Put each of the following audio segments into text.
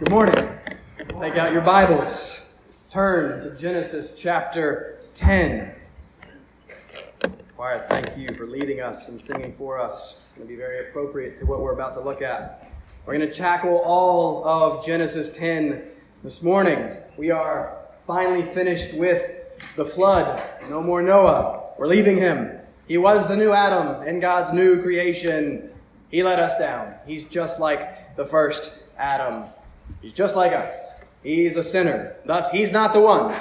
Good morning. Take out your Bibles. Turn to Genesis chapter 10. Choir, thank you for leading us and singing for us. It's going to be very appropriate to what we're about to look at. We're going to tackle all of Genesis 10 this morning. We are finally finished with the flood. No more Noah. We're leaving him. He was the new Adam in God's new creation. He let us down. He's just like the first Adam. He's just like us. He's a sinner. Thus, he's not the one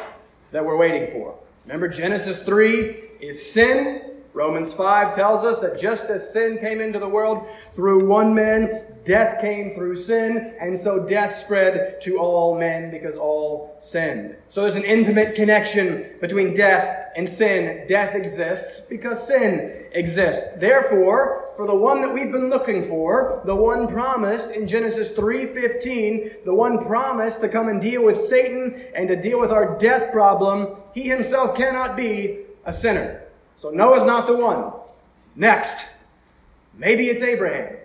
that we're waiting for. Remember, Genesis 3 is sin. Romans 5 tells us that just as sin came into the world through one man, death came through sin, and so death spread to all men because all sinned. So there's an intimate connection between death and sin. Death exists because sin exists. Therefore, for the one that we've been looking for, the one promised in Genesis 3:15, the one promised to come and deal with Satan and to deal with our death problem, he himself cannot be a sinner. So Noah's not the one. Next, maybe it's Abraham.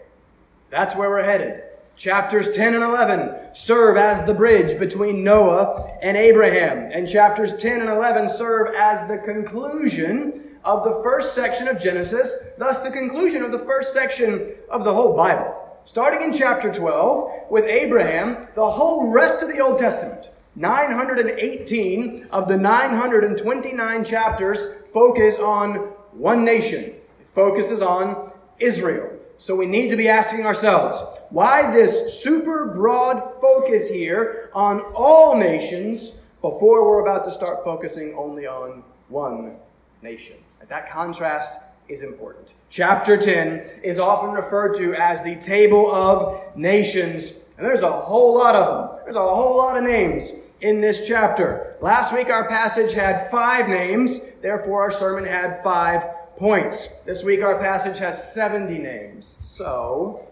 That's where we're headed. Chapters 10 and 11 serve as the bridge between Noah and Abraham. And chapters 10 and 11 serve as the conclusion of the first section of Genesis, thus the conclusion of the first section of the whole Bible. Starting in chapter 12 with Abraham, the whole rest of the Old Testament, 918 of the 929 chapters focus on one nation. It focuses on Israel. So we need to be asking ourselves, why this super broad focus here on all nations before we're about to start focusing only on one nation? That contrast is important. Chapter 10 is often referred to as the table of nations, and there's a whole lot of them. There's a whole lot of names in this chapter. Last week our passage had five names, therefore our sermon had five points. This week our passage has 70 names, so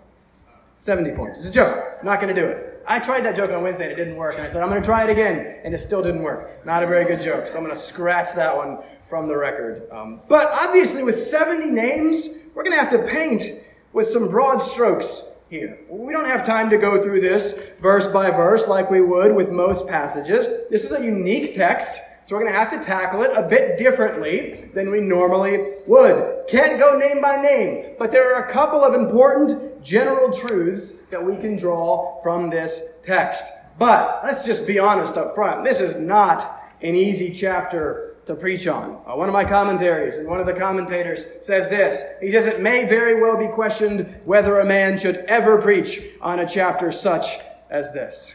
70 points. It's a joke. I'm not going to do it. I tried that joke on Wednesday and it didn't work, and I said I'm going to try it again, and it still didn't work. Not a very good joke, so I'm going to scratch that one from the record. Um, but obviously, with 70 names, we're going to have to paint with some broad strokes here. We don't have time to go through this verse by verse like we would with most passages. This is a unique text, so we're going to have to tackle it a bit differently than we normally would. Can't go name by name, but there are a couple of important general truths that we can draw from this text. But let's just be honest up front. This is not an easy chapter to preach on. Uh, one of my commentaries, and one of the commentators says this. He says it may very well be questioned whether a man should ever preach on a chapter such as this.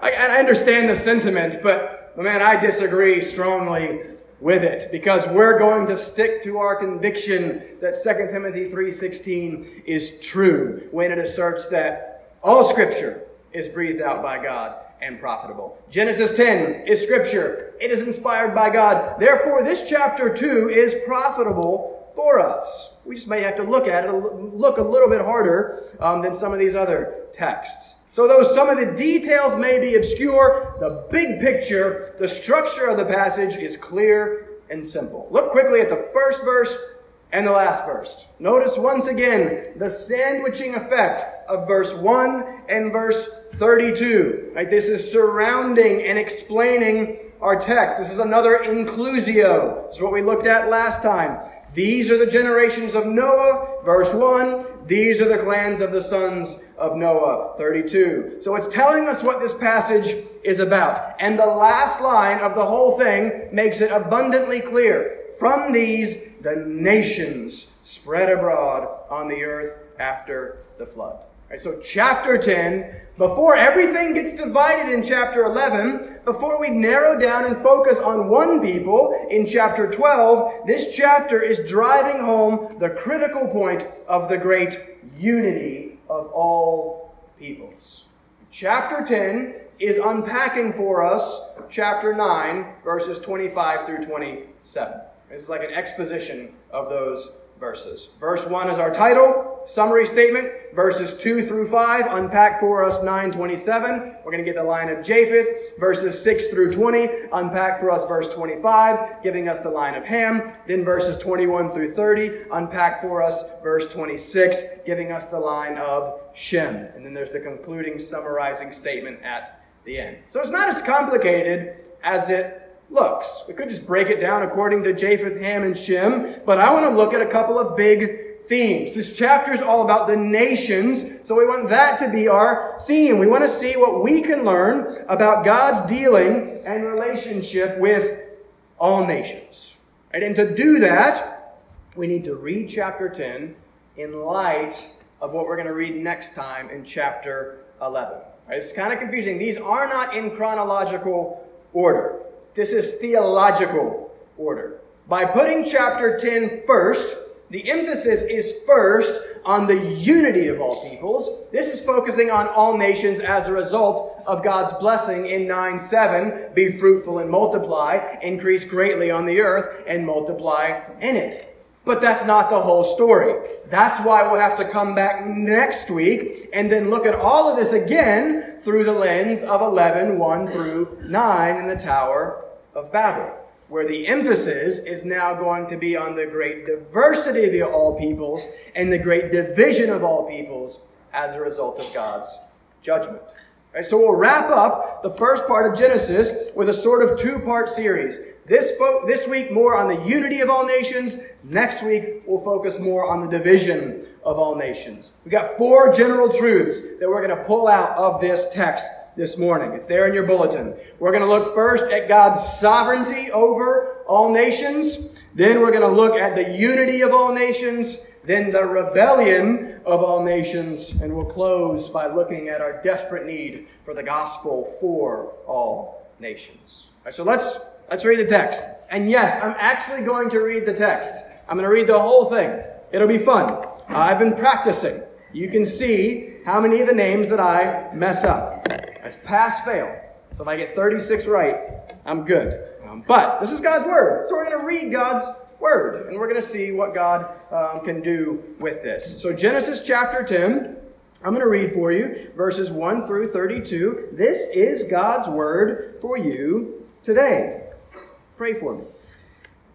I, I understand the sentiment, but man, I disagree strongly with it because we're going to stick to our conviction that 2 Timothy 3:16 is true when it asserts that all scripture is breathed out by God and profitable. Genesis 10 is scripture. It is inspired by God. Therefore, this chapter 2 is profitable for us. We just may have to look at it, look a little bit harder um, than some of these other texts. So though some of the details may be obscure, the big picture, the structure of the passage is clear and simple. Look quickly at the first verse and the last verse. Notice once again the sandwiching effect of verse 1 and verse 32. Right? This is surrounding and explaining our text. This is another inclusio. This is what we looked at last time. These are the generations of Noah, verse 1. These are the clans of the sons of Noah, 32. So it's telling us what this passage is about. And the last line of the whole thing makes it abundantly clear. From these, the nations spread abroad on the earth after the flood. So chapter 10, before everything gets divided in chapter 11, before we narrow down and focus on one people in chapter 12, this chapter is driving home the critical point of the great unity of all peoples. Chapter 10 is unpacking for us chapter 9, verses 25 through 27. This is like an exposition of those verses. Verse 1 is our title, summary statement. Verses 2 through 5 unpack for us 927. We're going to get the line of Japheth. Verses 6 through 20 unpack for us verse 25, giving us the line of Ham. Then verses 21 through 30 unpack for us verse 26, giving us the line of Shem. And then there's the concluding summarizing statement at the end. So it's not as complicated as it looks. We could just break it down according to Japheth, Ham, and Shem, but I want to look at a couple of big themes. This chapter is all about the nations, so we want that to be our theme. We want to see what we can learn about God's dealing and relationship with all nations. Right? And to do that, we need to read chapter 10 in light of what we're going to read next time in chapter 11. Right? It's kind of confusing. These are not in chronological order. This is theological order. By putting chapter 10 first, the emphasis is first on the unity of all peoples. This is focusing on all nations as a result of God's blessing in 9 7. Be fruitful and multiply, increase greatly on the earth, and multiply in it. But that's not the whole story. That's why we'll have to come back next week and then look at all of this again through the lens of 11, 1 through 9 in the Tower of Babel, where the emphasis is now going to be on the great diversity of all peoples and the great division of all peoples as a result of God's judgment. Right, so we'll wrap up the first part of Genesis with a sort of two-part series. This, fo- this week more on the unity of all nations. Next week we'll focus more on the division of all nations. We've got four general truths that we're going to pull out of this text this morning. It's there in your bulletin. We're going to look first at God's sovereignty over all nations. Then we're going to look at the unity of all nations then the rebellion of all nations, and we'll close by looking at our desperate need for the gospel for all nations. All right, so let's let's read the text. And yes, I'm actually going to read the text. I'm going to read the whole thing. It'll be fun. I've been practicing. You can see how many of the names that I mess up. It's pass fail. So if I get 36 right, I'm good. Um, but this is God's word, so we're going to read God's word. And we're going to see what God um, can do with this. So, Genesis chapter 10, I'm going to read for you verses 1 through 32. This is God's word for you today. Pray for me.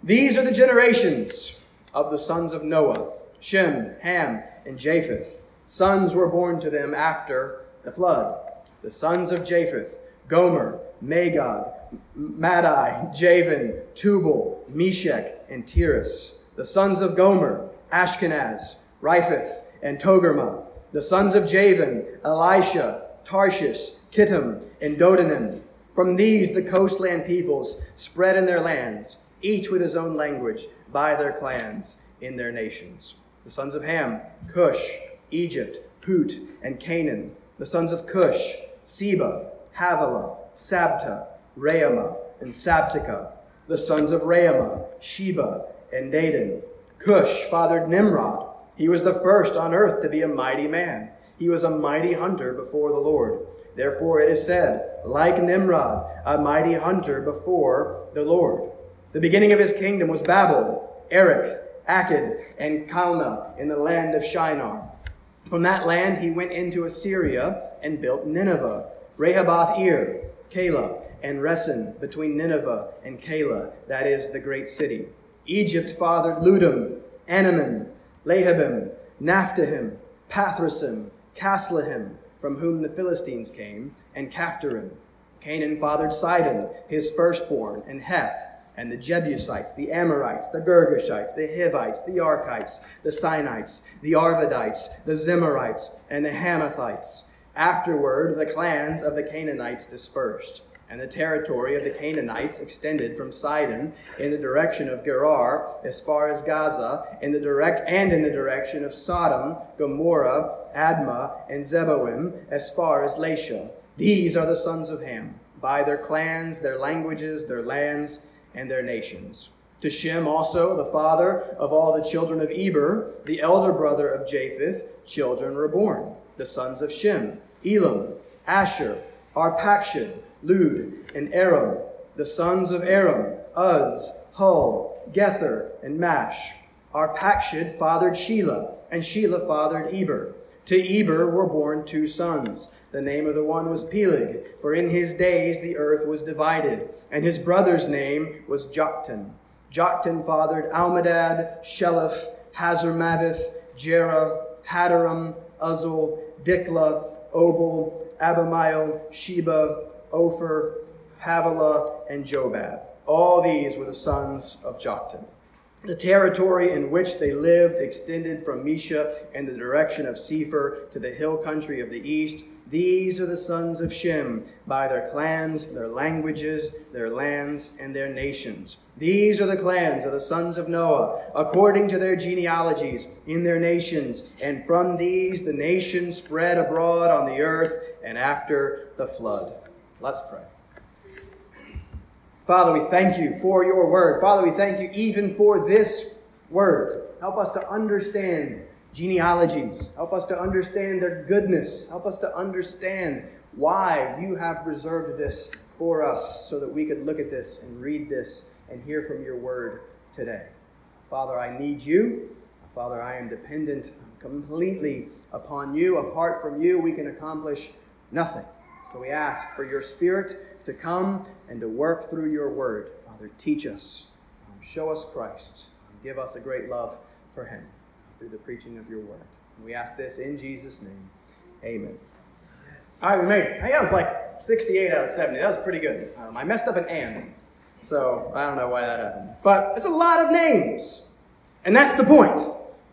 These are the generations of the sons of Noah Shem, Ham, and Japheth. Sons were born to them after the flood. The sons of Japheth, Gomer, Magog, Madai, Javan, Tubal, Meshech, and Tiras. The sons of Gomer, Ashkenaz, Riphath, and Togarmah. The sons of Javan, Elisha, Tarshish, Kittim, and Dodanim. From these the coastland peoples spread in their lands, each with his own language, by their clans, in their nations. The sons of Ham, Cush, Egypt, Put, and Canaan. The sons of Cush, Seba, Havilah, Sabtah, Raamah, and Sabteca, the sons of Raamah, Sheba, and Dedan. Cush fathered Nimrod. He was the first on earth to be a mighty man. He was a mighty hunter before the Lord. Therefore it is said, like Nimrod, a mighty hunter before the Lord. The beginning of his kingdom was Babel, Erech, Akkad, and Calneh in the land of Shinar. From that land he went into Assyria and built Nineveh, Rehoboth Ir, Calah, and Resen between Nineveh and Calah, that is the great city. Egypt fathered Ludim, Anamim, Lehabim, Naphtuhim, Pathrusim, Casluhim, from whom the Philistines came, and Caphtorim. Canaan fathered Sidon, his firstborn, and Heth, and the Jebusites, the Amorites, the Girgashites, the Hivites, the Arkites, the Sinites, the Arvadites, the Zemarites, and the Hamathites. Afterward, the clans of the Canaanites dispersed and the territory of the Canaanites extended from Sidon in the direction of Gerar as far as Gaza, in the direct and in the direction of Sodom, Gomorrah, Admah, and Zeboim as far as Lasha. These are the sons of Ham, by their clans, their languages, their lands, and their nations. To Shem also, the father of all the children of Eber, the elder brother of Japheth, children were born. The sons of Shem, Elam, Asshur, Arpachshad, Lud, and Aram, the sons of Aram, Uz, Hul, Gether, and Mash. Arpachshad fathered Shelah, and Shelah fathered Eber. To Eber were born two sons. The name of the one was Peleg, for in his days the earth was divided, and his brother's name was Joktan. Joktan fathered Almodad, Sheleph, Hazarmaveth, Jerah, Hadoram, Uzal, Dikla, Obal, Abimael, Sheba, Ophir, Havilah, and Jobab. All these were the sons of Joktan. The territory in which they lived extended from Mesha in the direction of Sephar to the hill country of the east. These are the sons of Shem by their clans, their languages, their lands, and their nations. These are the clans of the sons of Noah, according to their genealogies, in their nations. And from these the nations spread abroad on the earth and after the flood. Let's pray. Father, we thank you for your word. Father, we thank you even for this word. Help us to understand genealogies. Help us to understand their goodness. Help us to understand why you have reserved this for us so that we could look at this and read this and hear from your word today. Father, I need you. Father, I am dependent completely upon you. Apart from you, we can accomplish nothing. So we ask for your spirit to come and to work through your word. Father, teach us, um, show us Christ, give us a great love for him through the preaching of your word. And we ask this in Jesus' name. Amen. All right, we made it. I that was like 68 out of 70. That was pretty good. Um, I messed up an and, so I don't know why that happened. But it's a lot of names. And that's the point.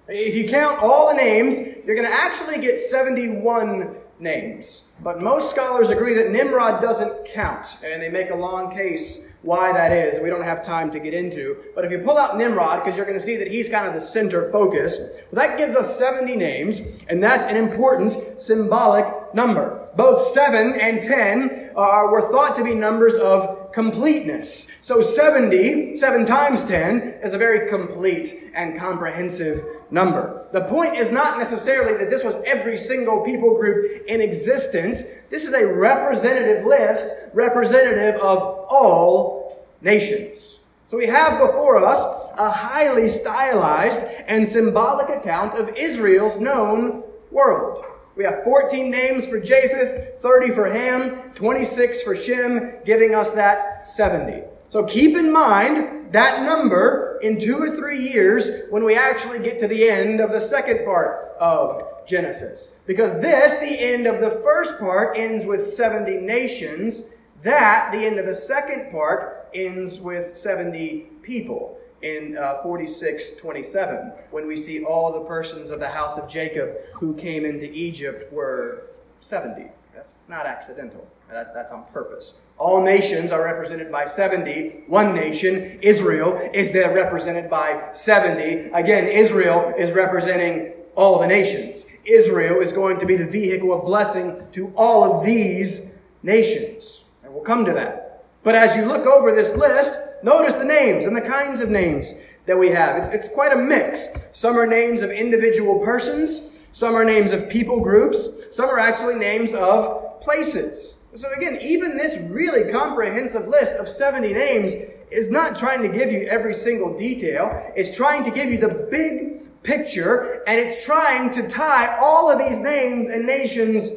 If you count all the names, you're going to actually get 71 names. But most scholars agree that Nimrod doesn't count, and they make a long case why that is. We don't have time to get into. But if you pull out Nimrod, because you're going to see that he's kind of the center focus, well, that gives us 70 names, and that's an important symbolic number. Both 7 and 10 are, were thought to be numbers of completeness. So 70, 7 times 10, is a very complete and comprehensive number. The point is not necessarily that this was every single people group in existence. This is a representative list, representative of all nations. So we have before us a highly stylized and symbolic account of Israel's known world. We have 14 names for Japheth, 30 for Ham, 26 for Shem, giving us that 70. So keep in mind that number in two or three years when we actually get to the end of the second part of Genesis. Because this, the end of the first part, ends with 70 nations. That, the end of the second part, ends with 70 people in uh, 46 27, when we see all the persons of the house of Jacob who came into Egypt were 70. That's not accidental. That, that's on purpose. All nations are represented by 70. One nation, Israel, is there represented by 70. Again, Israel is representing all the nations. Israel is going to be the vehicle of blessing to all of these nations. And we'll come to that. But as you look over this list, notice the names and the kinds of names that we have. It's, it's quite a mix. Some are names of individual persons. Some are names of people groups. Some are actually names of places. So again, even this really comprehensive list of 70 names is not trying to give you every single detail. It's trying to give you the big picture and it's trying to tie all of these names and nations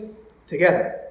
together.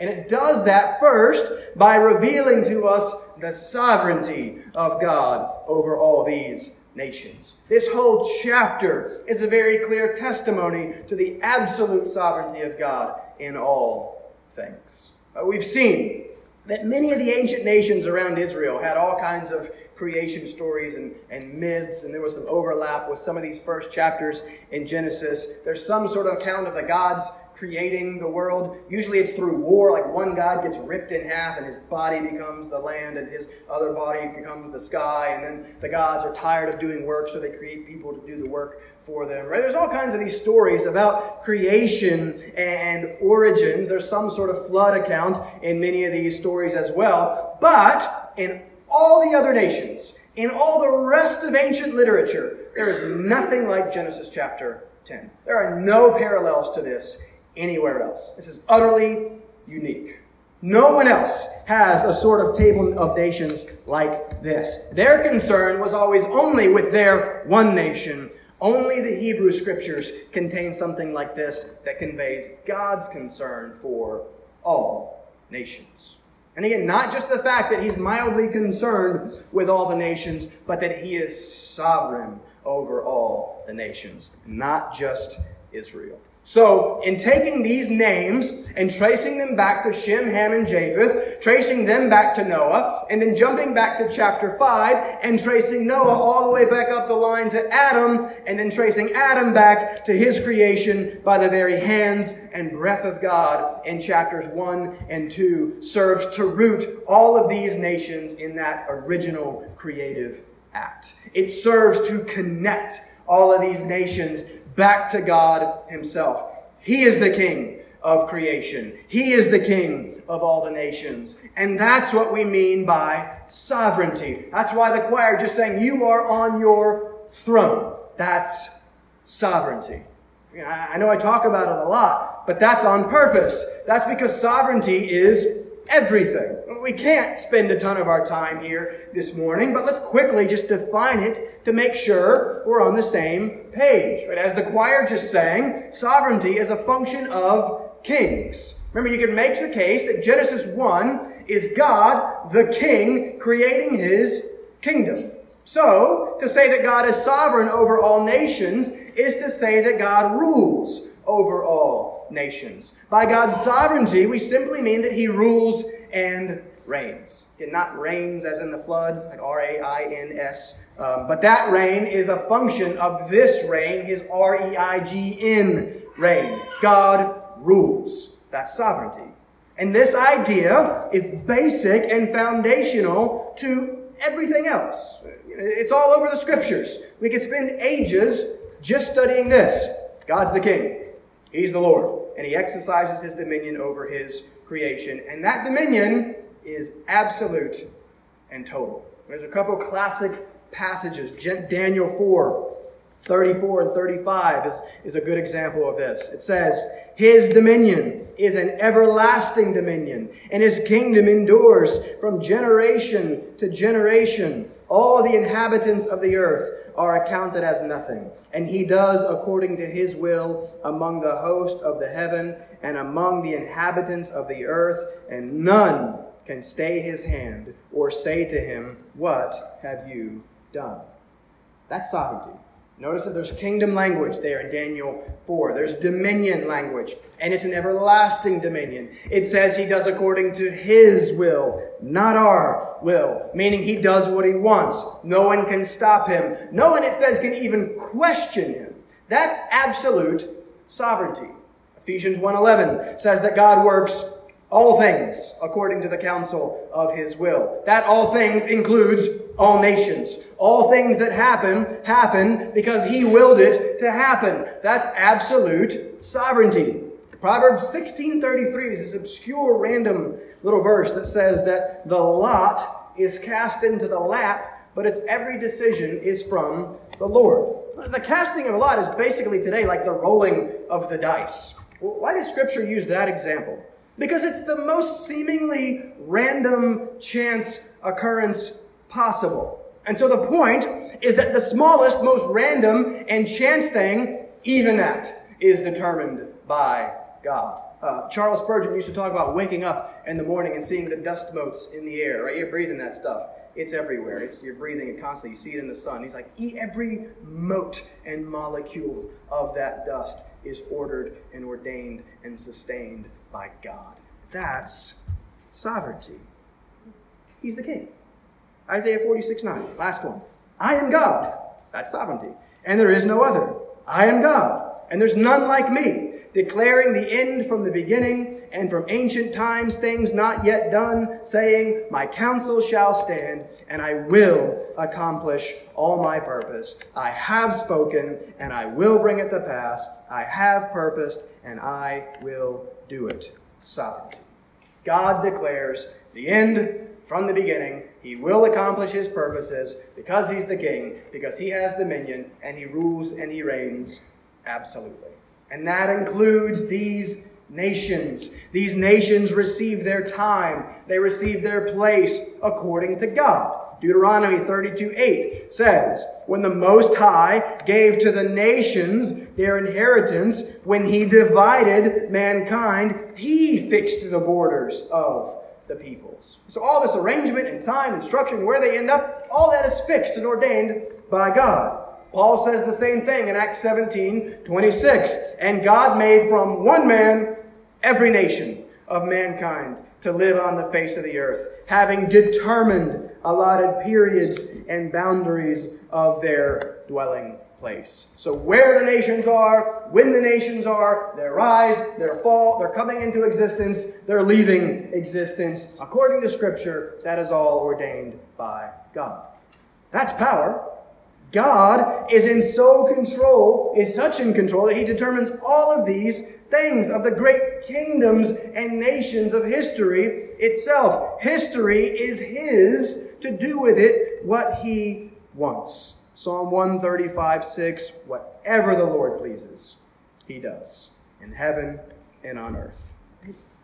And it does that first by revealing to us the sovereignty of God over all these nations. This whole chapter is a very clear testimony to the absolute sovereignty of God in all things. We've seen that many of the ancient nations around Israel had all kinds of creation stories and, and myths, and there was some overlap with some of these first chapters in Genesis. There's some sort of account of the gods creating the world. Usually it's through war, like one god gets ripped in half and his body becomes the land and his other body becomes the sky, and then the gods are tired of doing work, so they create people to do the work for them. Right? There's all kinds of these stories about creation and origins. There's some sort of flood account in many of these stories as well. But in all the other nations, in all the rest of ancient literature, there is nothing like Genesis chapter 10. There are no parallels to this anywhere else. This is utterly unique. No one else has a sort of table of nations like this. Their concern was always only with their one nation. Only the Hebrew scriptures contain something like this that conveys God's concern for all nations. And again, not just the fact that he's mildly concerned with all the nations, but that he is sovereign over all the nations, not just Israel. So, in taking these names and tracing them back to Shem, Ham, and Japheth, tracing them back to Noah, and then jumping back to chapter 5 and tracing Noah all the way back up the line to Adam, and then tracing Adam back to his creation by the very hands and breath of God in chapters 1 and 2, serves to root all of these nations in that original creative act. It serves to connect all of these nations back to God Himself. He is the King of creation. He is the King of all the nations. And that's what we mean by sovereignty. That's why the choir just saying, You are on your throne. That's sovereignty. I know I talk about it a lot, but that's on purpose. That's because sovereignty is everything. We can't spend a ton of our time here this morning, but let's quickly just define it to make sure we're on the same page. Right? As the choir just sang, sovereignty is a function of kings. Remember, you can make the case that Genesis 1 is God, the king, creating his kingdom. So, to say that God is sovereign over all nations is to say that God rules over all nations. By God's sovereignty, we simply mean that he rules and reigns. It not reigns as in the flood, like R A I N S, um, but that reign is a function of this reign, his R E I G N reign. God rules. That's sovereignty. And this idea is basic and foundational to everything else. It's all over the scriptures. We could spend ages just studying this. God's the king. He's the Lord, and he exercises his dominion over his creation. And that dominion is absolute and total. There's a couple classic passages. Daniel 4, 34 and 35 is, is a good example of this. It says, His dominion is an everlasting dominion, and His kingdom endures from generation to generation. All the inhabitants of the earth are accounted as nothing, and He does according to His will among the host of the heaven and among the inhabitants of the earth, and none can stay His hand or say to Him, What have you done? That's sovereignty. Notice that there's kingdom language there in Daniel 4. There's dominion language, and it's an everlasting dominion. It says he does according to his will, not our will, meaning he does what he wants. No one can stop him. No one, it says, can even question him. That's absolute sovereignty. Ephesians 1:11 says that God works all things according to the counsel of his will. That all things includes all nations. All things that happen, happen because he willed it to happen. That's absolute sovereignty. Proverbs 16:33 is this obscure random little verse that says that the lot is cast into the lap, but its every decision is from the Lord. The casting of a lot is basically today like the rolling of the dice. Why does scripture use that example? Because it's the most seemingly random chance occurrence possible. And so the point is that the smallest, most random and chance thing, even that, is determined by God. Uh, Charles Spurgeon used to talk about waking up in the morning and seeing the dust motes in the air, right? You're breathing that stuff. It's everywhere. It's, you're breathing it constantly. You see it in the sun. He's like, eat every mote and molecule of that dust is ordered and ordained and sustained by God. That's sovereignty. He's the king. Isaiah 46 9, last one. I am God. That's sovereignty. And there is no other. I am God. And there's none like me, declaring the end from the beginning and from ancient times things not yet done, saying, My counsel shall stand, and I will accomplish all my purpose. I have spoken, and I will bring it to pass. I have purposed, and I will do it sovereignty. God declares the end from the beginning. He will accomplish his purposes because he's the king, because he has dominion, and he rules and he reigns absolutely. And that includes these nations. These nations receive their time, they receive their place according to God. Deuteronomy 32 8 says, When the Most High gave to the nations their inheritance, when he divided mankind, he fixed the borders of the peoples. So all this arrangement and time and structure and where they end up, all that is fixed and ordained by God. Paul says the same thing in Acts 17 26. And God made from one man every nation of mankind to live on the face of the earth, having determined allotted periods and boundaries of their dwelling place. So where the nations are, when the nations are, their rise, their fall, they're coming into existence, they're leaving existence. According to Scripture, that is all ordained by God. That's power. God is in so control, is such in control that he determines all of these things of the great kingdoms and nations of history itself. History is his to do with it what he wants. Psalm 135 6 Whatever the Lord pleases, he does in heaven and on earth.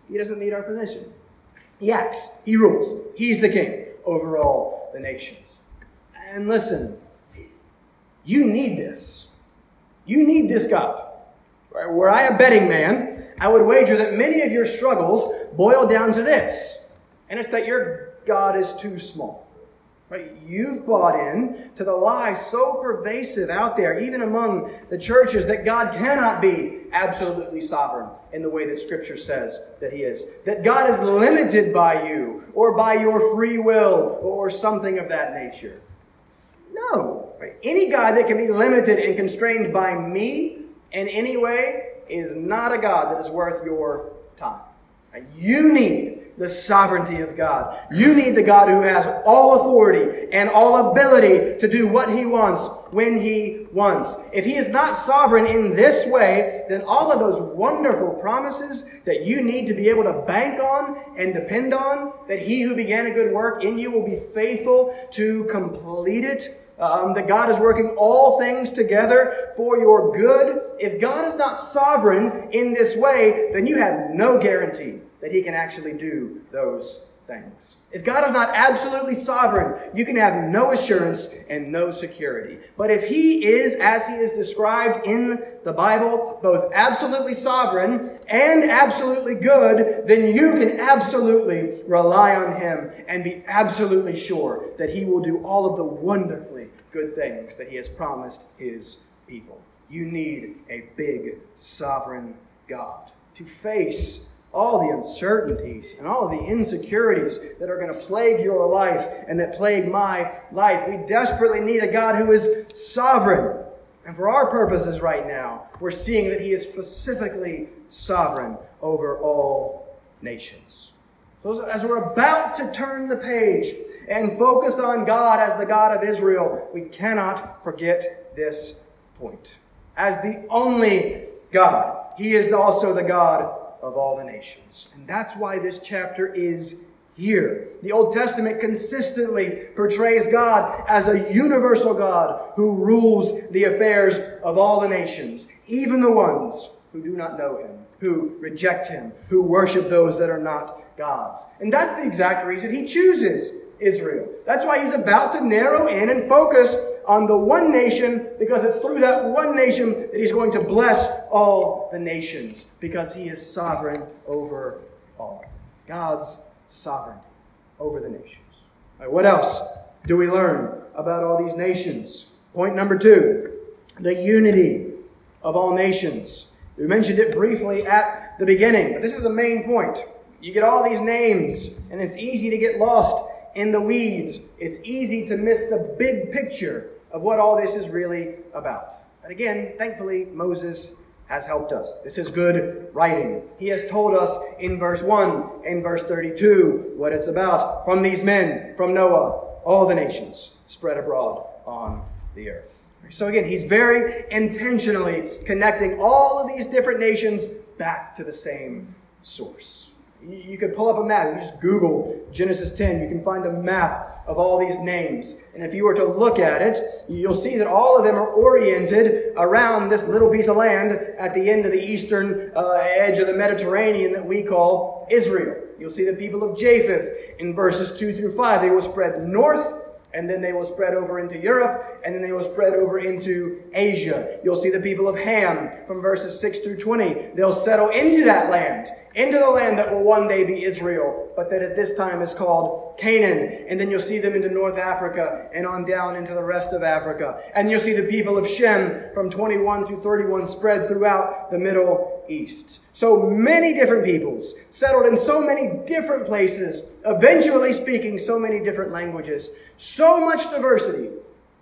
He doesn't need our permission. He acts, he rules, he's the king over all the nations. And listen, you need this. You need this God. Were I a betting man, I would wager that many of your struggles boil down to this. And it's that your God is too small. Right? You've bought in to the lie so pervasive out there, even among the churches, that God cannot be absolutely sovereign in the way that Scripture says that He is. That God is limited by you or by your free will or something of that nature. No. Any God that can be limited and constrained by me in any way is not a God that is worth your time. You need the sovereignty of God. You need the God who has all authority and all ability to do what he wants when he wants. If he is not sovereign in this way, then all of those wonderful promises that you need to be able to bank on and depend on, that he who began a good work in you will be faithful to complete it, um, that God is working all things together for your good. If God is not sovereign in this way, then you have no guarantee that he can actually do those things. If God is not absolutely sovereign, you can have no assurance and no security. But if he is, as he is described in the Bible, both absolutely sovereign and absolutely good, then you can absolutely rely on him and be absolutely sure that he will do all of the wonderfully good things that he has promised his people. You need a big sovereign God to face all the uncertainties and all of the insecurities that are going to plague your life and that plague my life. We desperately need a God who is sovereign. And for our purposes right now, we're seeing that He is specifically sovereign over all nations. So, as we're about to turn the page and focus on God as the God of Israel, we cannot forget this point. As the only God, He is also the God of all the nations. And that's why this chapter is here. The Old Testament consistently portrays God as a universal God who rules the affairs of all the nations, even the ones who do not know him, who reject him, who worship those that are not God's. And that's the exact reason he chooses Israel. That's why he's about to narrow in and focus on the one nation because it's through that one nation that he's going to bless all the nations because he is sovereign over all of them. God's sovereignty over the nations. What else do we learn about all these nations? Point number two the unity of all nations. We mentioned it briefly at the beginning, but this is the main point. You get all these names, and it's easy to get lost in the weeds, it's easy to miss the big picture of what all this is really about. And again, thankfully, Moses has helped us. This is good writing. He has told us in verse 1 and verse 32 what it's about. From these men, from Noah, all the nations spread abroad on the earth. So again, he's very intentionally connecting all of these different nations back to the same source. You could pull up a map. You just Google Genesis 10. You can find a map of all these names. And if you were to look at it, you'll see that all of them are oriented around this little piece of land at the end of the eastern uh, edge of the Mediterranean that we call Israel. You'll see the people of Japheth in verses 2 through 5. They will spread north and then they will spread over into Europe, and then they will spread over into Asia. You'll see the people of Ham from verses 6 through 20. They'll settle into that land, into the land that will one day be Israel, but that at this time is called Canaan. And then you'll see them into North Africa and on down into the rest of Africa. And you'll see the people of Shem from 21 through 31 spread throughout the Middle East. So many different peoples settled in so many different places, eventually speaking so many different languages. So much diversity,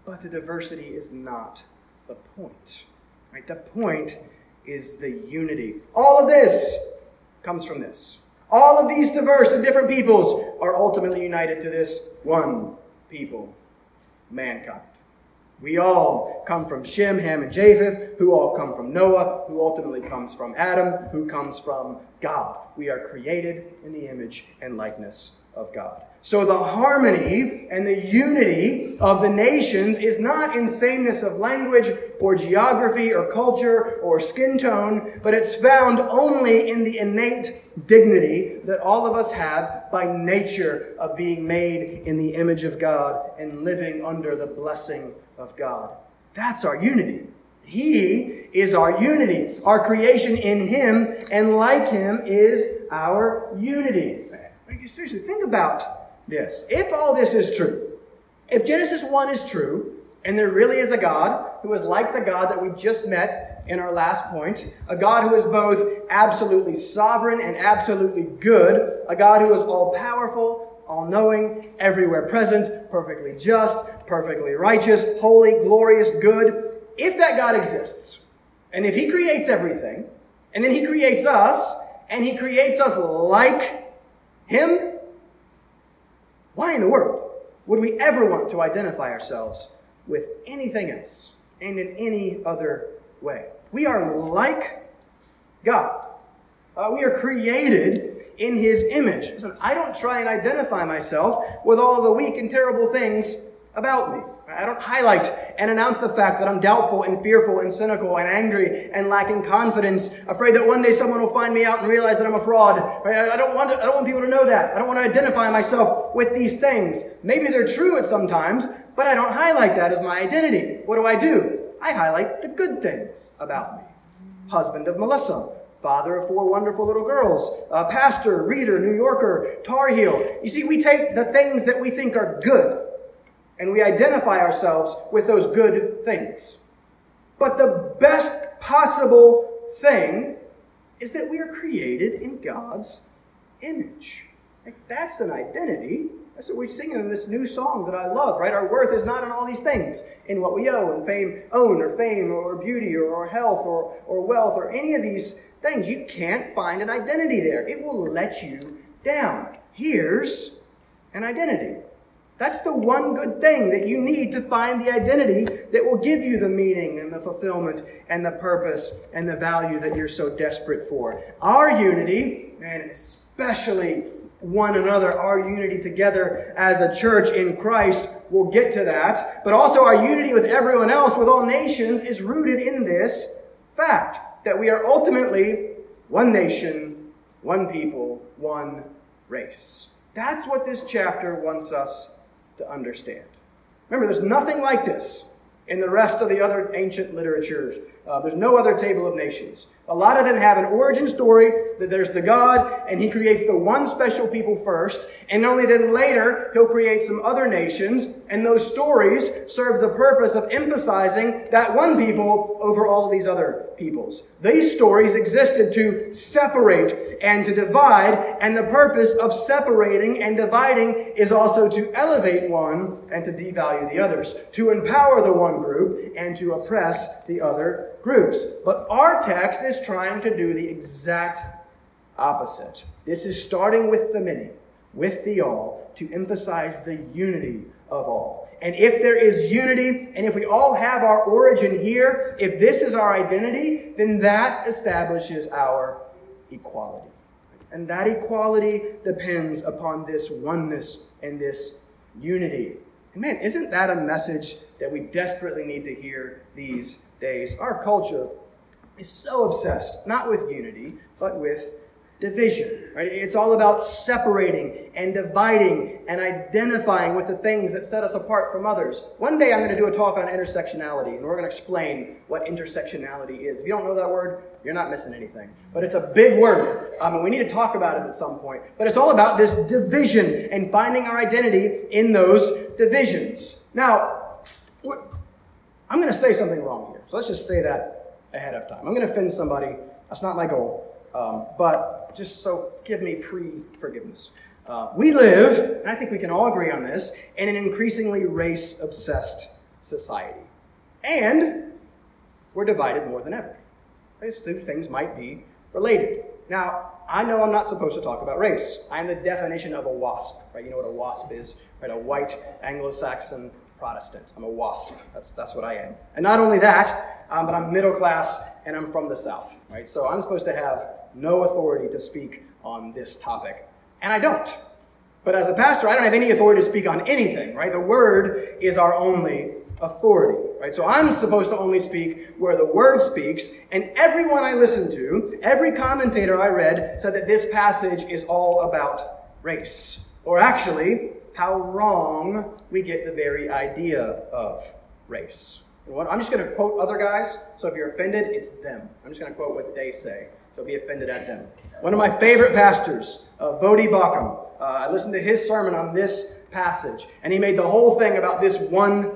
but the diversity is not the point. Right? The point is the unity. All of this comes from this. All of these diverse and different peoples are ultimately united to this one people, mankind. We all come from Shem, Ham, and Japheth, who all come from Noah, who ultimately comes from Adam, who comes from God. We are created in the image and likeness of God. So the harmony and the unity of the nations is not in sameness of language or geography or culture or skin tone, but it's found only in the innate dignity that all of us have by nature of being made in the image of God and living under the blessing of God. That's our unity. He is our unity. Our creation in Him and like Him is our unity. Seriously, think about this. If all this is true, if Genesis 1 is true, and there really is a God who is like the God that we've just met in our last point, a God who is both absolutely sovereign and absolutely good, a God who is all powerful, all knowing, everywhere present, perfectly just, perfectly righteous, holy, glorious, good. If that God exists, and if He creates everything, and then He creates us, and He creates us like Him, why in the world would we ever want to identify ourselves with anything else and in any other way? We are like God. Uh, we are created in His image. Listen, I don't try and identify myself with all the weak and terrible things about me. I don't highlight and announce the fact that I'm doubtful and fearful and cynical and angry and lacking confidence, afraid that one day someone will find me out and realize that I'm a fraud. I don't want to, I don't want people to know that. I don't want to identify myself with these things. Maybe they're true at some times, but I don't highlight that as my identity. What do I do? I highlight the good things about me. Husband of Melissa, father of four wonderful little girls, pastor, reader, New Yorker, Tar Heel. You see, we take the things that we think are good and we identify ourselves with those good things. But the best possible thing is that we are created in God's image. Like, that's an identity. That's what we're singing in this new song that I love, right? Our worth is not in all these things, in what we owe, and fame, own, or fame, or beauty, or, or health, or, or wealth, or any of these things. You can't find an identity there. It will let you down. Here's an identity. That's the one good thing that you need to find the identity that will give you the meaning and the fulfillment and the purpose and the value that you're so desperate for. Our unity, and especially one another, our unity together as a church in Christ, we'll get to that. But also our unity with everyone else, with all nations, is rooted in this fact that we are ultimately one nation, one people, one race. That's what this chapter wants us to understand. Remember, there's nothing like this in the rest of the other ancient literatures. Uh, there's no other table of nations. A lot of them have an origin story that there's the God and he creates the one special people first, and only then later he'll create some other nations, and those stories serve the purpose of emphasizing that one people over all of these other peoples. These stories existed to separate and to divide, and the purpose of separating and dividing is also to elevate one and to devalue the others, to empower the one group and to oppress the other groups. But our text is trying to do the exact opposite. This is starting with the many, with the all, to emphasize the unity of all. And if there is unity, and if we all have our origin here, if this is our identity, then that establishes our equality. And that equality depends upon this oneness and this unity. And man, isn't that a message that we desperately need to hear these days? Our culture is so obsessed, not with unity, but with division, right? It's all about separating and dividing and identifying with the things that set us apart from others. One day I'm going to do a talk on intersectionality, and we're going to explain what intersectionality is. If you don't know that word, you're not missing anything. But it's a big word, um, and we need to talk about it at some point. But it's all about this division and finding our identity in those divisions. Now, I'm going to say something wrong so let's just say that ahead of time. I'm going to offend somebody. That's not my goal. Um, but just so give me pre forgiveness. Uh, we live, and I think we can all agree on this, in an increasingly race obsessed society. And we're divided more than ever. These two things might be related. Now, I know I'm not supposed to talk about race. I'm the definition of a WASP, right? You know what a WASP is, right? A white Anglo-Saxon Protestant. I'm a WASP. That's, that's what I am. And not only that, um, but I'm middle class and I'm from the South, right? So I'm supposed to have no authority to speak on this topic. And I don't. But as a pastor, I don't have any authority to speak on anything, right? The word is our only authority, right? So I'm supposed to only speak where the word speaks, and everyone I listened to, every commentator I read said that this passage is all about race. Or actually, how wrong we get the very idea of race. I'm just going to quote other guys, so if you're offended, it's them. I'm just going to quote what they say so be offended at them. One of my favorite pastors, uh, Voddie Baucham, uh, I listened to his sermon on this passage, and he made the whole thing about this one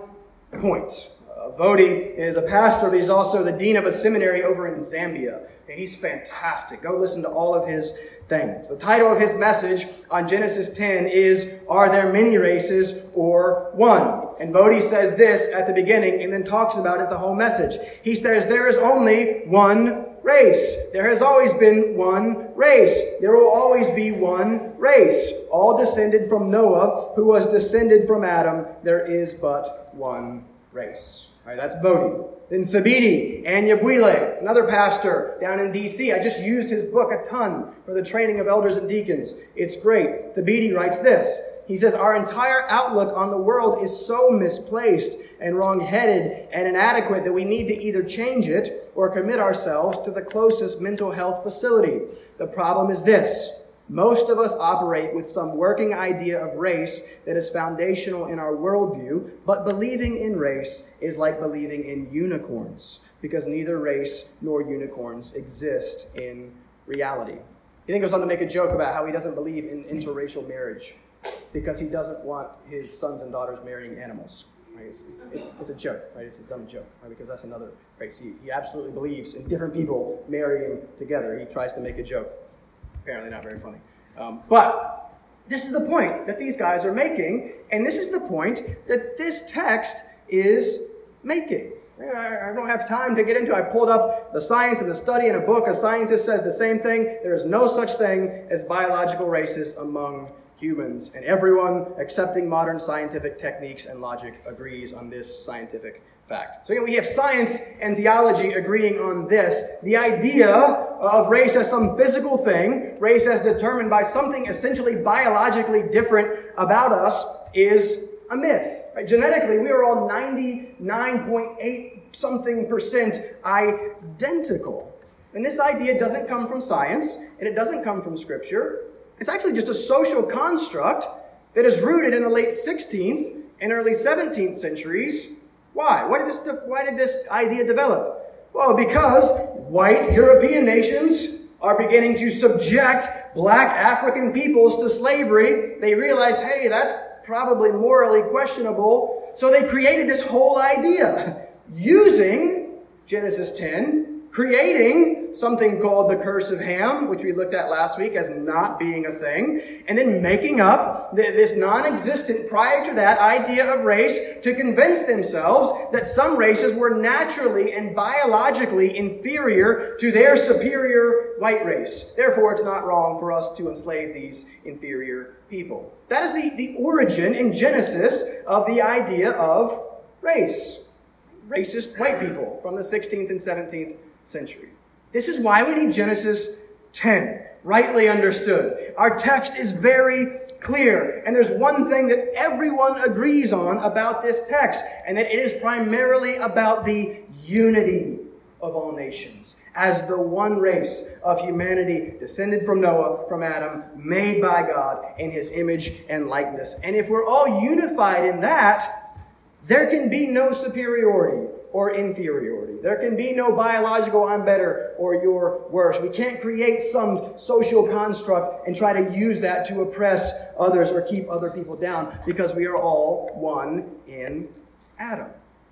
point. Uh, Voddie is a pastor, but he's also the dean of a seminary over in Zambia. And he's fantastic. Go listen to all of his things. The title of his message on Genesis 10 is Are There Many Races or One? And Voddie says this at the beginning and then talks about it the whole message. He says, There is only one race. There has always been one race. There will always be one race. All descended from Noah, who was descended from Adam. There is but one race. All right, that's Voddie. Then Thabiti Anyabwile, another pastor down in D.C. I just used his book a ton for the training of elders and deacons. It's great. Thabiti writes this. He says, Our entire outlook on the world is so misplaced and wrong-headed and inadequate that we need to either change it or commit ourselves to the closest mental health facility. The problem is this. Most of us operate with some working idea of race that is foundational in our worldview, but believing in race is like believing in unicorns, because neither race nor unicorns exist in reality. He then goes on to make a joke about how he doesn't believe in interracial marriage because he doesn't want his sons and daughters marrying animals. Right? It's, it's, it's, it's, a joke, right? It's a dumb joke, right? Because that's another race. He, he absolutely believes in different people marrying together. He tries to make a joke. Apparently, not very funny. Um, but this is the point that these guys are making, and this is the point that this text is making. I don't have time to get into. I pulled up the science of the study in a book. A scientist says the same thing. There is no such thing as biological races among humans, and everyone accepting modern scientific techniques and logic agrees on this scientific fact. So again, we have science and theology agreeing on this. The idea of race as some physical thing, race as determined by something essentially biologically different about us, is a myth. Right? Genetically, we are all 99.8 something percent identical. And this idea doesn't come from science, and it doesn't come from scripture. It's actually just a social construct that is rooted in the late 16th and early 17th centuries. Why? Why did this, why did this idea develop? Well, because white European nations are beginning to subject black African peoples to slavery. They realize, hey, that's probably morally questionable. So they created this whole idea using Genesis 10 creating something called the curse of Ham, which we looked at last week as not being a thing, and then making up this non-existent prior to that idea of race to convince themselves that some races were naturally and biologically inferior to their superior white race. Therefore, it's not wrong for us to enslave these inferior people. That is the, the origin in Genesis of the idea of race. Racist white people from the 16th and 17th century. This is why we need Genesis 10. rightly understood. Our text is very clear. And there's one thing that everyone agrees on about this text, and that it is primarily about the unity of all nations. As the one race of humanity descended from Noah, from Adam, made by God in his image and likeness. And if we're all unified in that, there can be no superiority or inferiority. There can be no biological I'm better or you're worse. We can't create some social construct and try to use that to oppress others or keep other people down because we are all one in Adam.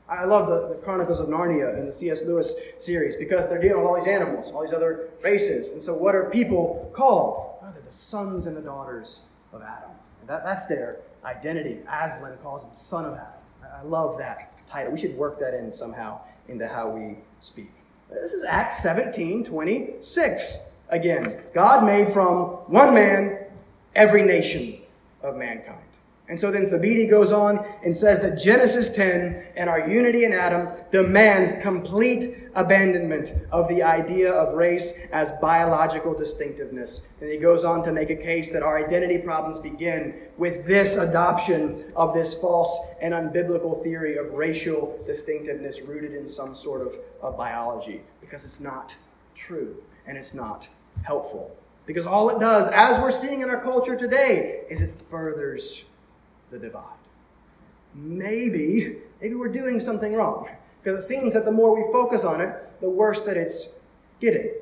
I love the, the Chronicles of Narnia and the C.S. Lewis series because they're dealing with all these animals, all these other races. And so, what are people called? Oh, they're the sons and the daughters of Adam. And that, that's their identity. Aslan calls them son of Adam. I love that title. We should work that in somehow into how we speak. This is Acts 17 26. Again, God made from one man every nation of mankind. And so then Thabiti goes on and says that Genesis 10 and our unity in Adam demands complete abandonment of the idea of race as biological distinctiveness. And he goes on to make a case that our identity problems begin with this adoption of this false and unbiblical theory of racial distinctiveness rooted in some sort of, of biology, because it's not true and it's not helpful. Because all it does, as we're seeing in our culture today, is it furthers the divide. Maybe, maybe we're doing something wrong. Because it seems that the more we focus on it, the worse that it's getting.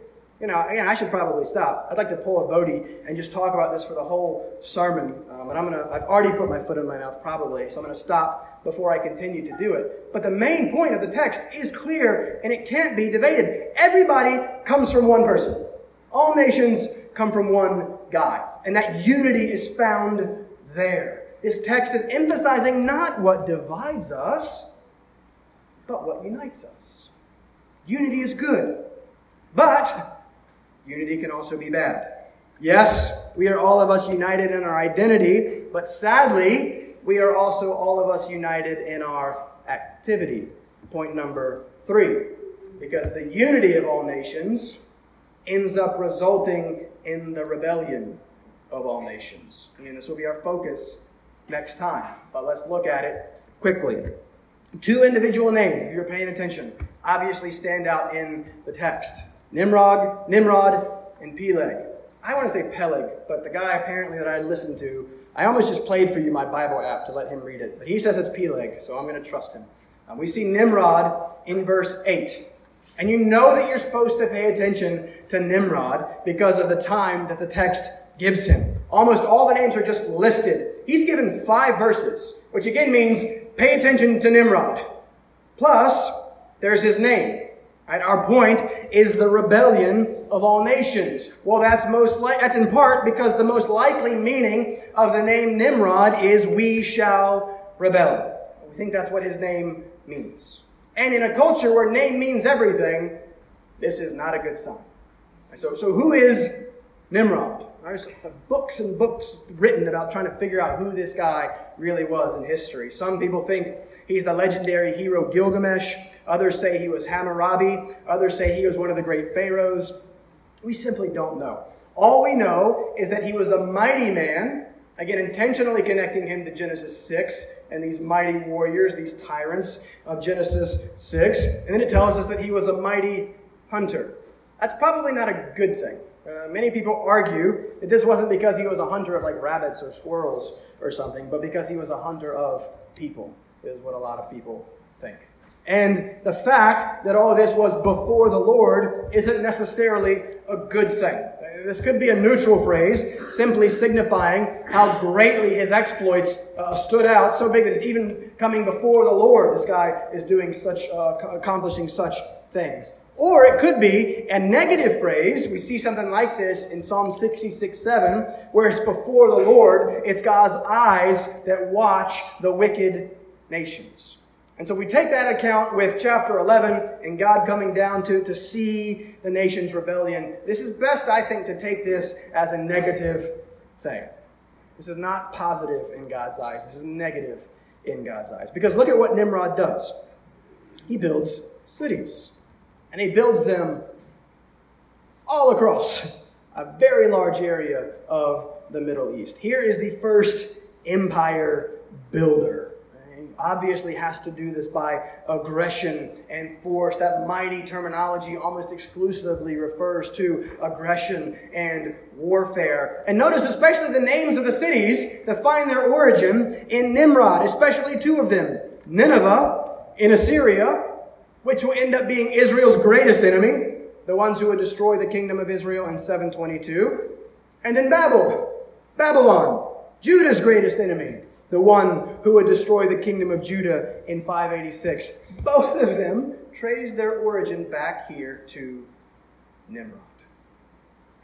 You know, again, I should probably stop. I'd like to pull a Voddie and just talk about this for the whole sermon. Um, but I'm gonna, I've already put my foot in my mouth probably, so I'm gonna stop before I continue to do it. But the main point of the text is clear and it can't be debated. Everybody comes from one person. All nations come from one God. And that unity is found there. This text is emphasizing not what divides us, but what unites us. Unity is good, but unity can also be bad. Yes, we are all of us united in our identity, but sadly, we are also all of us united in our activity. Point number three, because the unity of all nations ends up resulting in the rebellion of all nations. And this will be our focus next time, but let's look at it quickly. Two individual names, if you're paying attention, obviously stand out in the text Nimrod, Nimrod, and Peleg. I want to say Peleg, but the guy apparently that I listened to, I almost just played for you my Bible app to let him read it, but he says it's Peleg, so I'm going to trust him. Um, we see Nimrod in verse 8. And you know that you're supposed to pay attention to Nimrod because of the time that the text gives him. Almost all the names are just listed he's given five verses, which again means pay attention to Nimrod. Plus, there's his name. Right? Our point is the rebellion of all nations. Well, that's most li- that's in part because the most likely meaning of the name Nimrod is we shall rebel. We think that's what his name means. And in a culture where name means everything, this is not a good sign. So, so who is Nimrod? There's books and books written about trying to figure out who this guy really was in history. Some people think he's the legendary hero Gilgamesh. Others say he was Hammurabi. Others say he was one of the great pharaohs. We simply don't know. All we know is that he was a mighty man, again, intentionally connecting him to Genesis 6 and these mighty warriors, these tyrants of Genesis 6. And then it tells us that he was a mighty hunter. That's probably not a good thing. Uh, many people argue that this wasn't because he was a hunter of like rabbits or squirrels or something, but because he was a hunter of people, is what a lot of people think. And the fact that all this was before the Lord isn't necessarily a good thing. This could be a neutral phrase, simply signifying how greatly his exploits uh, stood out, so big that it's even coming before the Lord. This guy is doing such, uh, accomplishing such things. Or it could be a negative phrase. We see something like this in Psalm 66 7, where it's before the Lord, it's God's eyes that watch the wicked nations. And so we take that account with chapter 11 and God coming down to, to see the nation's rebellion. This is best, I think, to take this as a negative thing. This is not positive in God's eyes. This is negative in God's eyes. Because look at what Nimrod does. He builds cities and he builds them all across. a very large area of the Middle East. Here is the first empire builder He obviously has to do this by aggression and force. That mighty terminology almost exclusively refers to aggression and warfare. And notice especially the names of the cities that find their origin in Nimrod, especially two of them Nineveh in Assyria, which will end up being Israel's greatest enemy, the ones who would destroy the kingdom of Israel in 722, and then Babel, Babylon, Judah's greatest enemy the one who would destroy the kingdom of Judah in 586. Both of them trace their origin back here to Nimrod.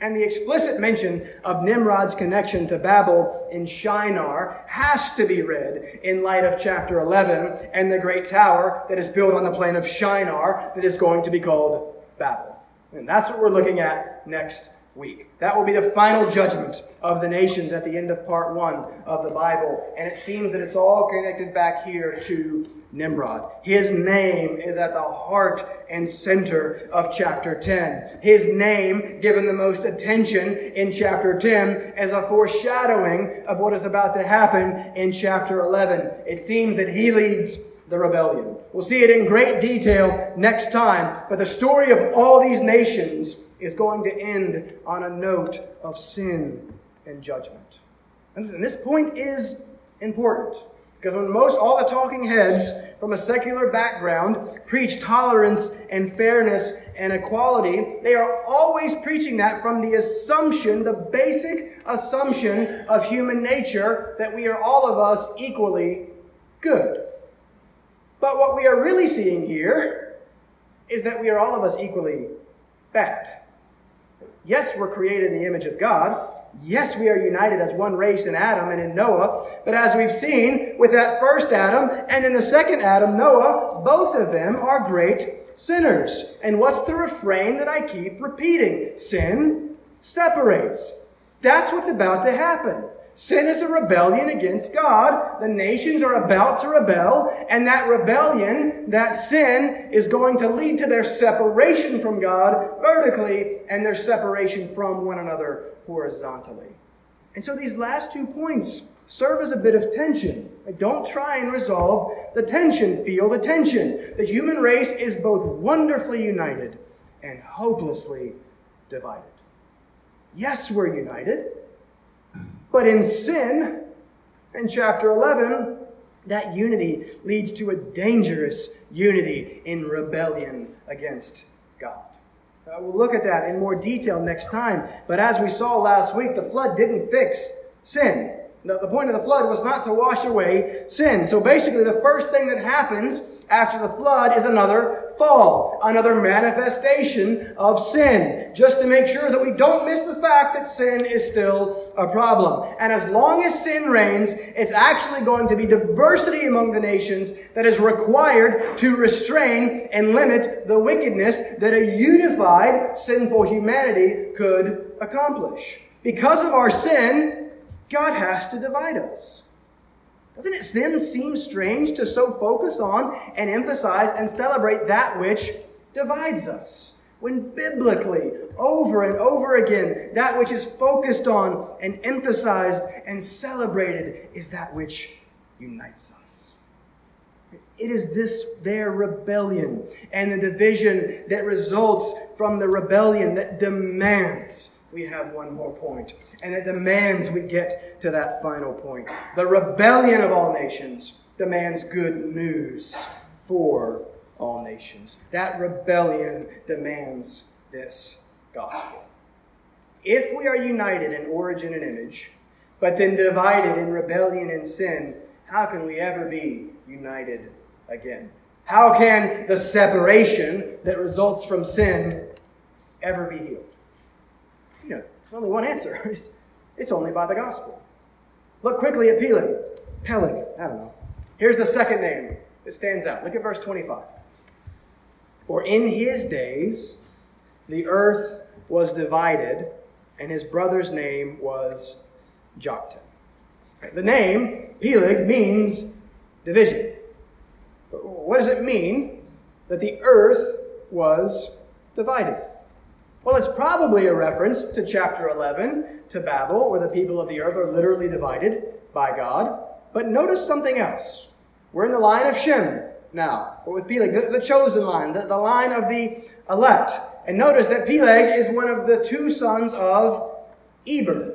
And the explicit mention of Nimrod's connection to Babel in Shinar has to be read in light of chapter 11 and the great tower that is built on the plain of Shinar that is going to be called Babel. And that's what we're looking at next week. That will be the final judgment of the nations at the end of part one of the Bible. And it seems that it's all connected back here to Nimrod. His name is at the heart and center of chapter 10. His name, given the most attention in chapter 10, as a foreshadowing of what is about to happen in chapter 11. It seems that he leads the rebellion. We'll see it in great detail next time, but the story of all these nations is going to end on a note of sin and judgment. And this point is important because when most all the talking heads from a secular background preach tolerance and fairness and equality, they are always preaching that from the assumption, the basic assumption of human nature that we are all of us equally good. But what we are really seeing here is that we are all of us equally bad. Yes, we're created in the image of God. Yes, we are united as one race in Adam and in Noah. But as we've seen with that first Adam and in the second Adam, Noah, both of them are great sinners. And what's the refrain that I keep repeating? Sin separates. That's what's about to happen. Sin is a rebellion against God. The nations are about to rebel, and that rebellion, that sin, is going to lead to their separation from God vertically and their separation from one another horizontally. And so these last two points serve as a bit of tension. Don't try and resolve the tension. Feel the tension. The human race is both wonderfully united and hopelessly divided. Yes, we're united. But in sin, in chapter 11, that unity leads to a dangerous unity in rebellion against God. Uh, we'll look at that in more detail next time. But as we saw last week, the flood didn't fix sin. The, the point of the flood was not to wash away sin. So basically, the first thing that happens after the flood is another fall, another manifestation of sin, just to make sure that we don't miss the fact that sin is still a problem. And as long as sin reigns, it's actually going to be diversity among the nations that is required to restrain and limit the wickedness that a unified sinful humanity could accomplish. Because of our sin, God has to divide us. Doesn't it then seem strange to so focus on and emphasize and celebrate that which divides us? When biblically, over and over again, that which is focused on and emphasized and celebrated is that which unites us. It is this their rebellion and the division that results from the rebellion that demands we have one more point, and it demands we get to that final point. The rebellion of all nations demands good news for all nations. That rebellion demands this gospel. If we are united in origin and image, but then divided in rebellion and sin, how can we ever be united again? How can the separation that results from sin ever be healed? There's only one answer. It's, it's only by the gospel. Look quickly at Peleg. Peleg, I don't know. Here's the second name that stands out. Look at verse 25. For in his days the earth was divided, and his brother's name was Joktan. The name, Peleg, means division. What does it mean that the earth was divided? Well, it's probably a reference to chapter 11, to Babel, where the people of the earth are literally divided by God. But notice something else. We're in the line of Shem now, or with Peleg, the, the chosen line, the, the line of the elect. And notice that Peleg is one of the two sons of Eber.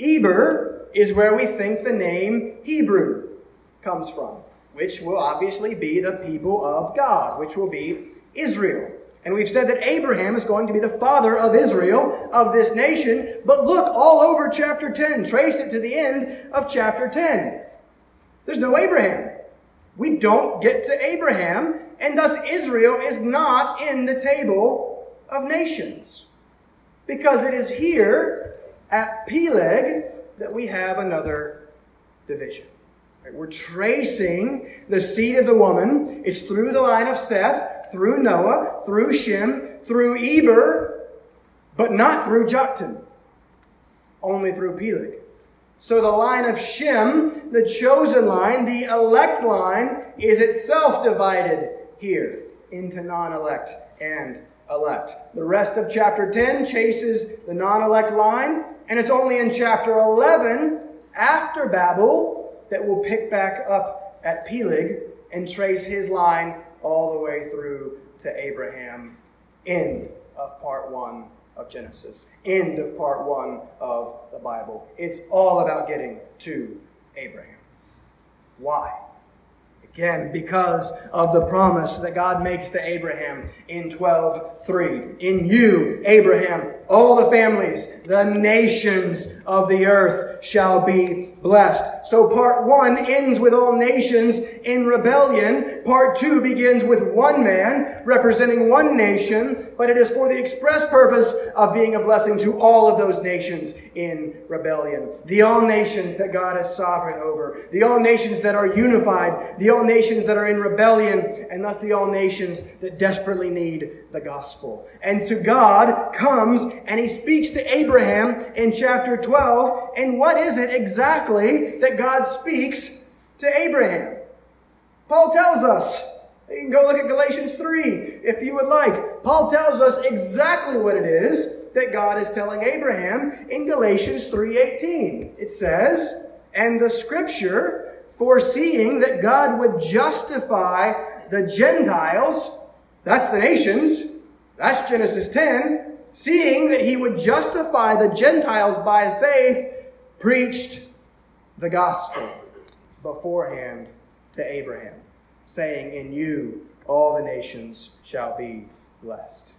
Eber is where we think the name Hebrew comes from, which will obviously be the people of God, which will be Israel. And we've said that Abraham is going to be the father of Israel, of this nation. But look all over chapter 10. Trace it to the end of chapter 10. There's no Abraham. We don't get to Abraham, and thus Israel is not in the table of nations. Because it is here at Peleg that we have another division. We're tracing the seed of the woman. It's through the line of Seth through Noah, through Shem, through Eber, but not through Joktan, only through Peleg. So the line of Shem, the chosen line, the elect line, is itself divided here into non elect and elect. The rest of chapter 10 chases the non elect line, and it's only in chapter 11, after Babel, that we'll pick back up at Peleg and trace his line all the way through to Abraham. End of part one of Genesis. End of part one of the Bible. It's all about getting to Abraham. Why? Again, because of the promise that God makes to Abraham in 12:3. In you, Abraham, all the families, the nations of the earth shall be blessed. So part one ends with all nations in rebellion. Part two begins with one man representing one nation, but it is for the express purpose of being a blessing to all of those nations in rebellion. The all nations that God is sovereign over. The all nations that are unified. The all nations that are in rebellion, and thus the all nations that desperately need the gospel. And so God comes and he speaks to Abraham in chapter 12. And what is it exactly that God speaks to Abraham? Paul tells us. You can go look at Galatians 3 if you would like. Paul tells us exactly what it is that God is telling Abraham in Galatians 3:18. It says, "And the scripture foreseeing that God would justify the Gentiles, that's the nations, that's Genesis 10, seeing that he would justify the Gentiles by faith, preached the gospel beforehand to Abraham, saying, In you all the nations shall be blessed.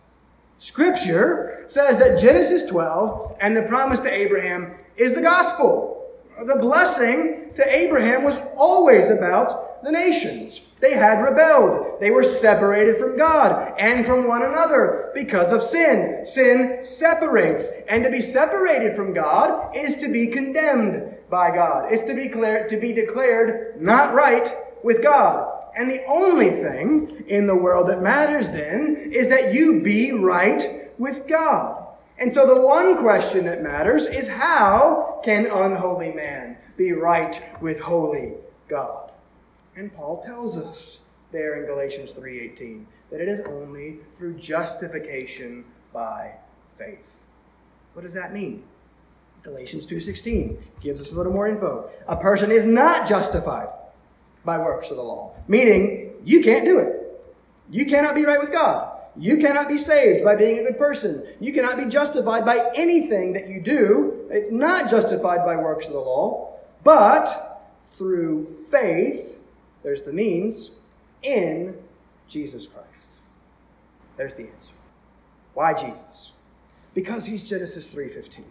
Scripture says that Genesis 12 and the promise to Abraham is the gospel. The blessing to Abraham was always about the nations. They had rebelled. They were separated from God and from one another because of sin. Sin separates. And to be separated from God is to be condemned by God. Is to be declared, to be declared not right with God. And the only thing in the world that matters then is that you be right with God. And so the one question that matters is how can unholy man be right with holy God? And Paul tells us there in Galatians 3:18 that it is only through justification by faith. What does that mean? Galatians 2:16 gives us a little more info. A person is not justified by works of the law, meaning you can't do it. You cannot be right with God. You cannot be saved by being a good person. You cannot be justified by anything that you do. It's not justified by works of the law, but through faith, there's the means, in Jesus Christ. There's the answer. Why Jesus? Because he's Genesis 3:15.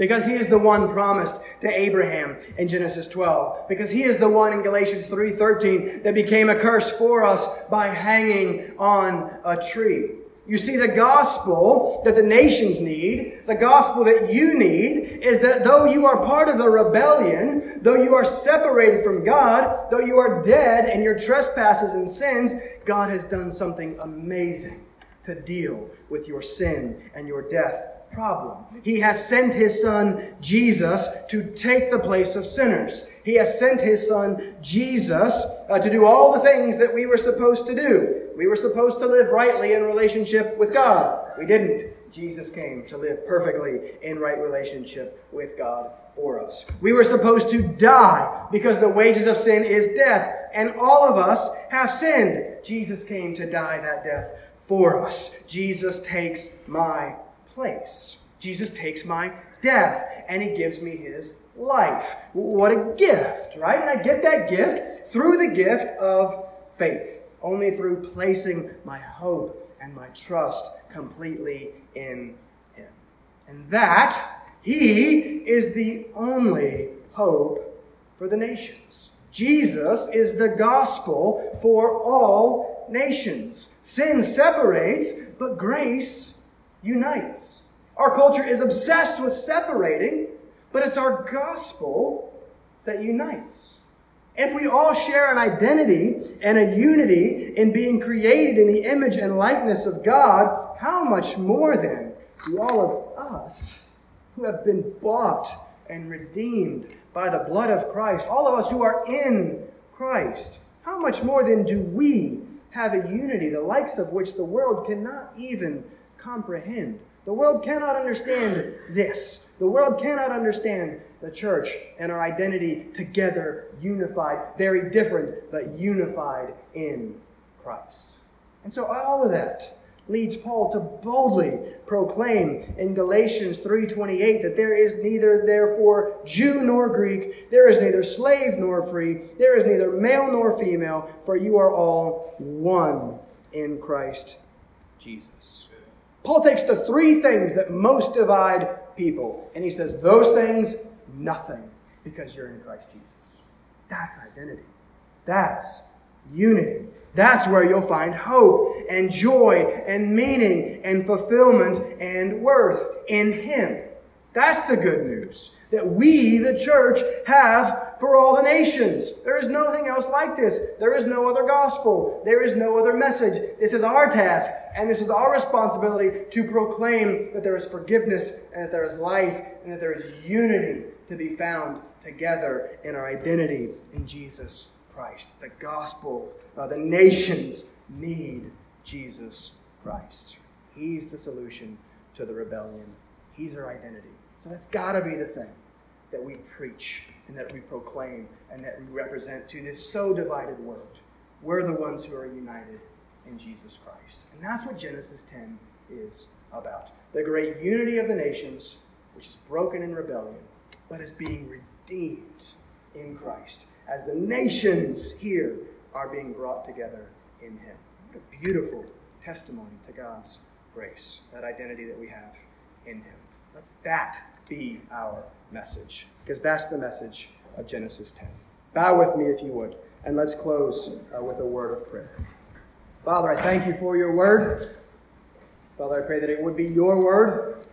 Because he is the one promised to Abraham in Genesis 12. Because he is the one in Galatians 3:13 that became a curse for us by hanging on a tree. You see, the gospel that the nations need, the gospel that you need, is that though you are part of the rebellion, though you are separated from God, though you are dead in your trespasses and sins, God has done something amazing to deal with your sin and your death problem. He has sent his son Jesus to take the place of sinners. He has sent his son Jesus uh, to do all the things that we were supposed to do. We were supposed to live rightly in relationship with God. We didn't. Jesus came to live perfectly in right relationship with God for us. We were supposed to die because the wages of sin is death, and all of us have sinned. Jesus came to die that death for us. Jesus takes my place. Jesus takes my death, and he gives me his life. What a gift, right? And I get that gift through the gift of faith, only through placing my hope and my trust completely in him. And that, he is the only hope for the nations. Jesus is the gospel for all nations. Sin separates, but grace unites. Our culture is obsessed with separating, but it's our gospel that unites. If we all share an identity and a unity in being created in the image and likeness of God, how much more then do all of us who have been bought and redeemed by the blood of Christ, all of us who are in Christ, how much more then do we have a unity the likes of which the world cannot even comprehend? The world cannot understand this. The world cannot understand the church and our identity together, unified, very different, but unified in Christ. And so all of that leads Paul to boldly proclaim in Galatians 3:28 that there is neither therefore Jew nor Greek, there is neither slave nor free, there is neither male nor female, for you are all one in Christ Jesus. Paul takes the three things that most divide people and he says those things nothing because you're in Christ Jesus. That's identity. That's unity. That's where you'll find hope and joy and meaning and fulfillment and worth in Him. That's the good news that we, the church, have for all the nations. There is nothing else like this. There is no other gospel. There is no other message. This is our task, and this is our responsibility to proclaim that there is forgiveness, and that there is life, and that there is unity to be found together in our identity in Jesus Christ. The gospel, uh, the nations need Jesus Christ. He's the solution to the rebellion, He's our identity. So that's got to be the thing that we preach and that we proclaim and that we represent to this so divided world. We're the ones who are united in Jesus Christ. And that's what Genesis 10 is about. The great unity of the nations, which is broken in rebellion, but is being redeemed in Christ as the nations here are being brought together in Him. What a beautiful testimony to God's grace, that identity that we have in Him. Let's that be our message, because that's the message of Genesis 10. Bow with me if you would, and let's close uh, with a word of prayer. Father, I thank you for your word. Father, I pray that it would be your word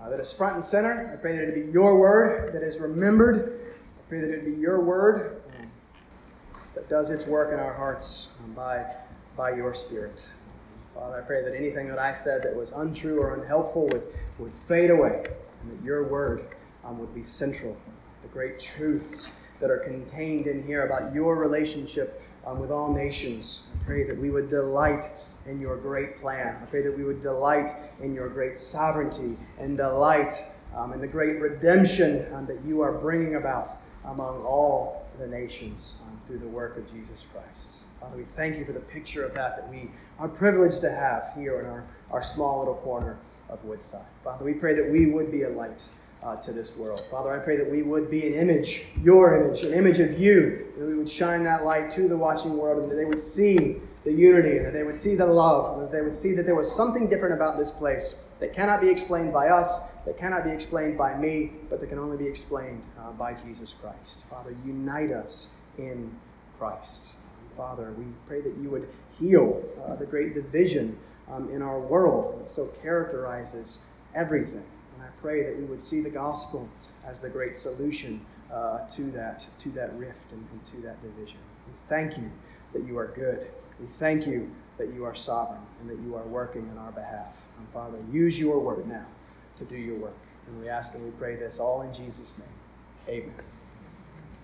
uh, that is front and center. I pray that it be your word that is remembered. I pray that it be your word um, that does its work in our hearts um, by, by your Spirit. Father, I pray that anything that I said that was untrue or unhelpful would, would fade away and that your word um, would be central. The great truths that are contained in here about your relationship um, with all nations. I pray that we would delight in your great plan. I pray that we would delight in your great sovereignty and delight um, in the great redemption um, that you are bringing about among all the nations um, through the work of Jesus Christ. Father, we thank you for the picture of that that we are privileged to have here in our, our small little corner of Woodside. Father, we pray that we would be a light uh, to this world. Father, I pray that we would be an image, your image, an image of you, that we would shine that light to the watching world, and that they would see the unity, and that they would see the love, and that they would see that there was something different about this place that cannot be explained by us, that cannot be explained by me, but that can only be explained uh, by Jesus Christ. Father, unite us in Christ. Father, we pray that you would heal uh, the great division um, in our world that so characterizes everything. And I pray that we would see the gospel as the great solution uh, to, that, to that rift and, and to that division. We thank you that you are good. We thank you that you are sovereign and that you are working on our behalf. And Father, use your word now to do your work. And we ask and we pray this all in Jesus' name. Amen.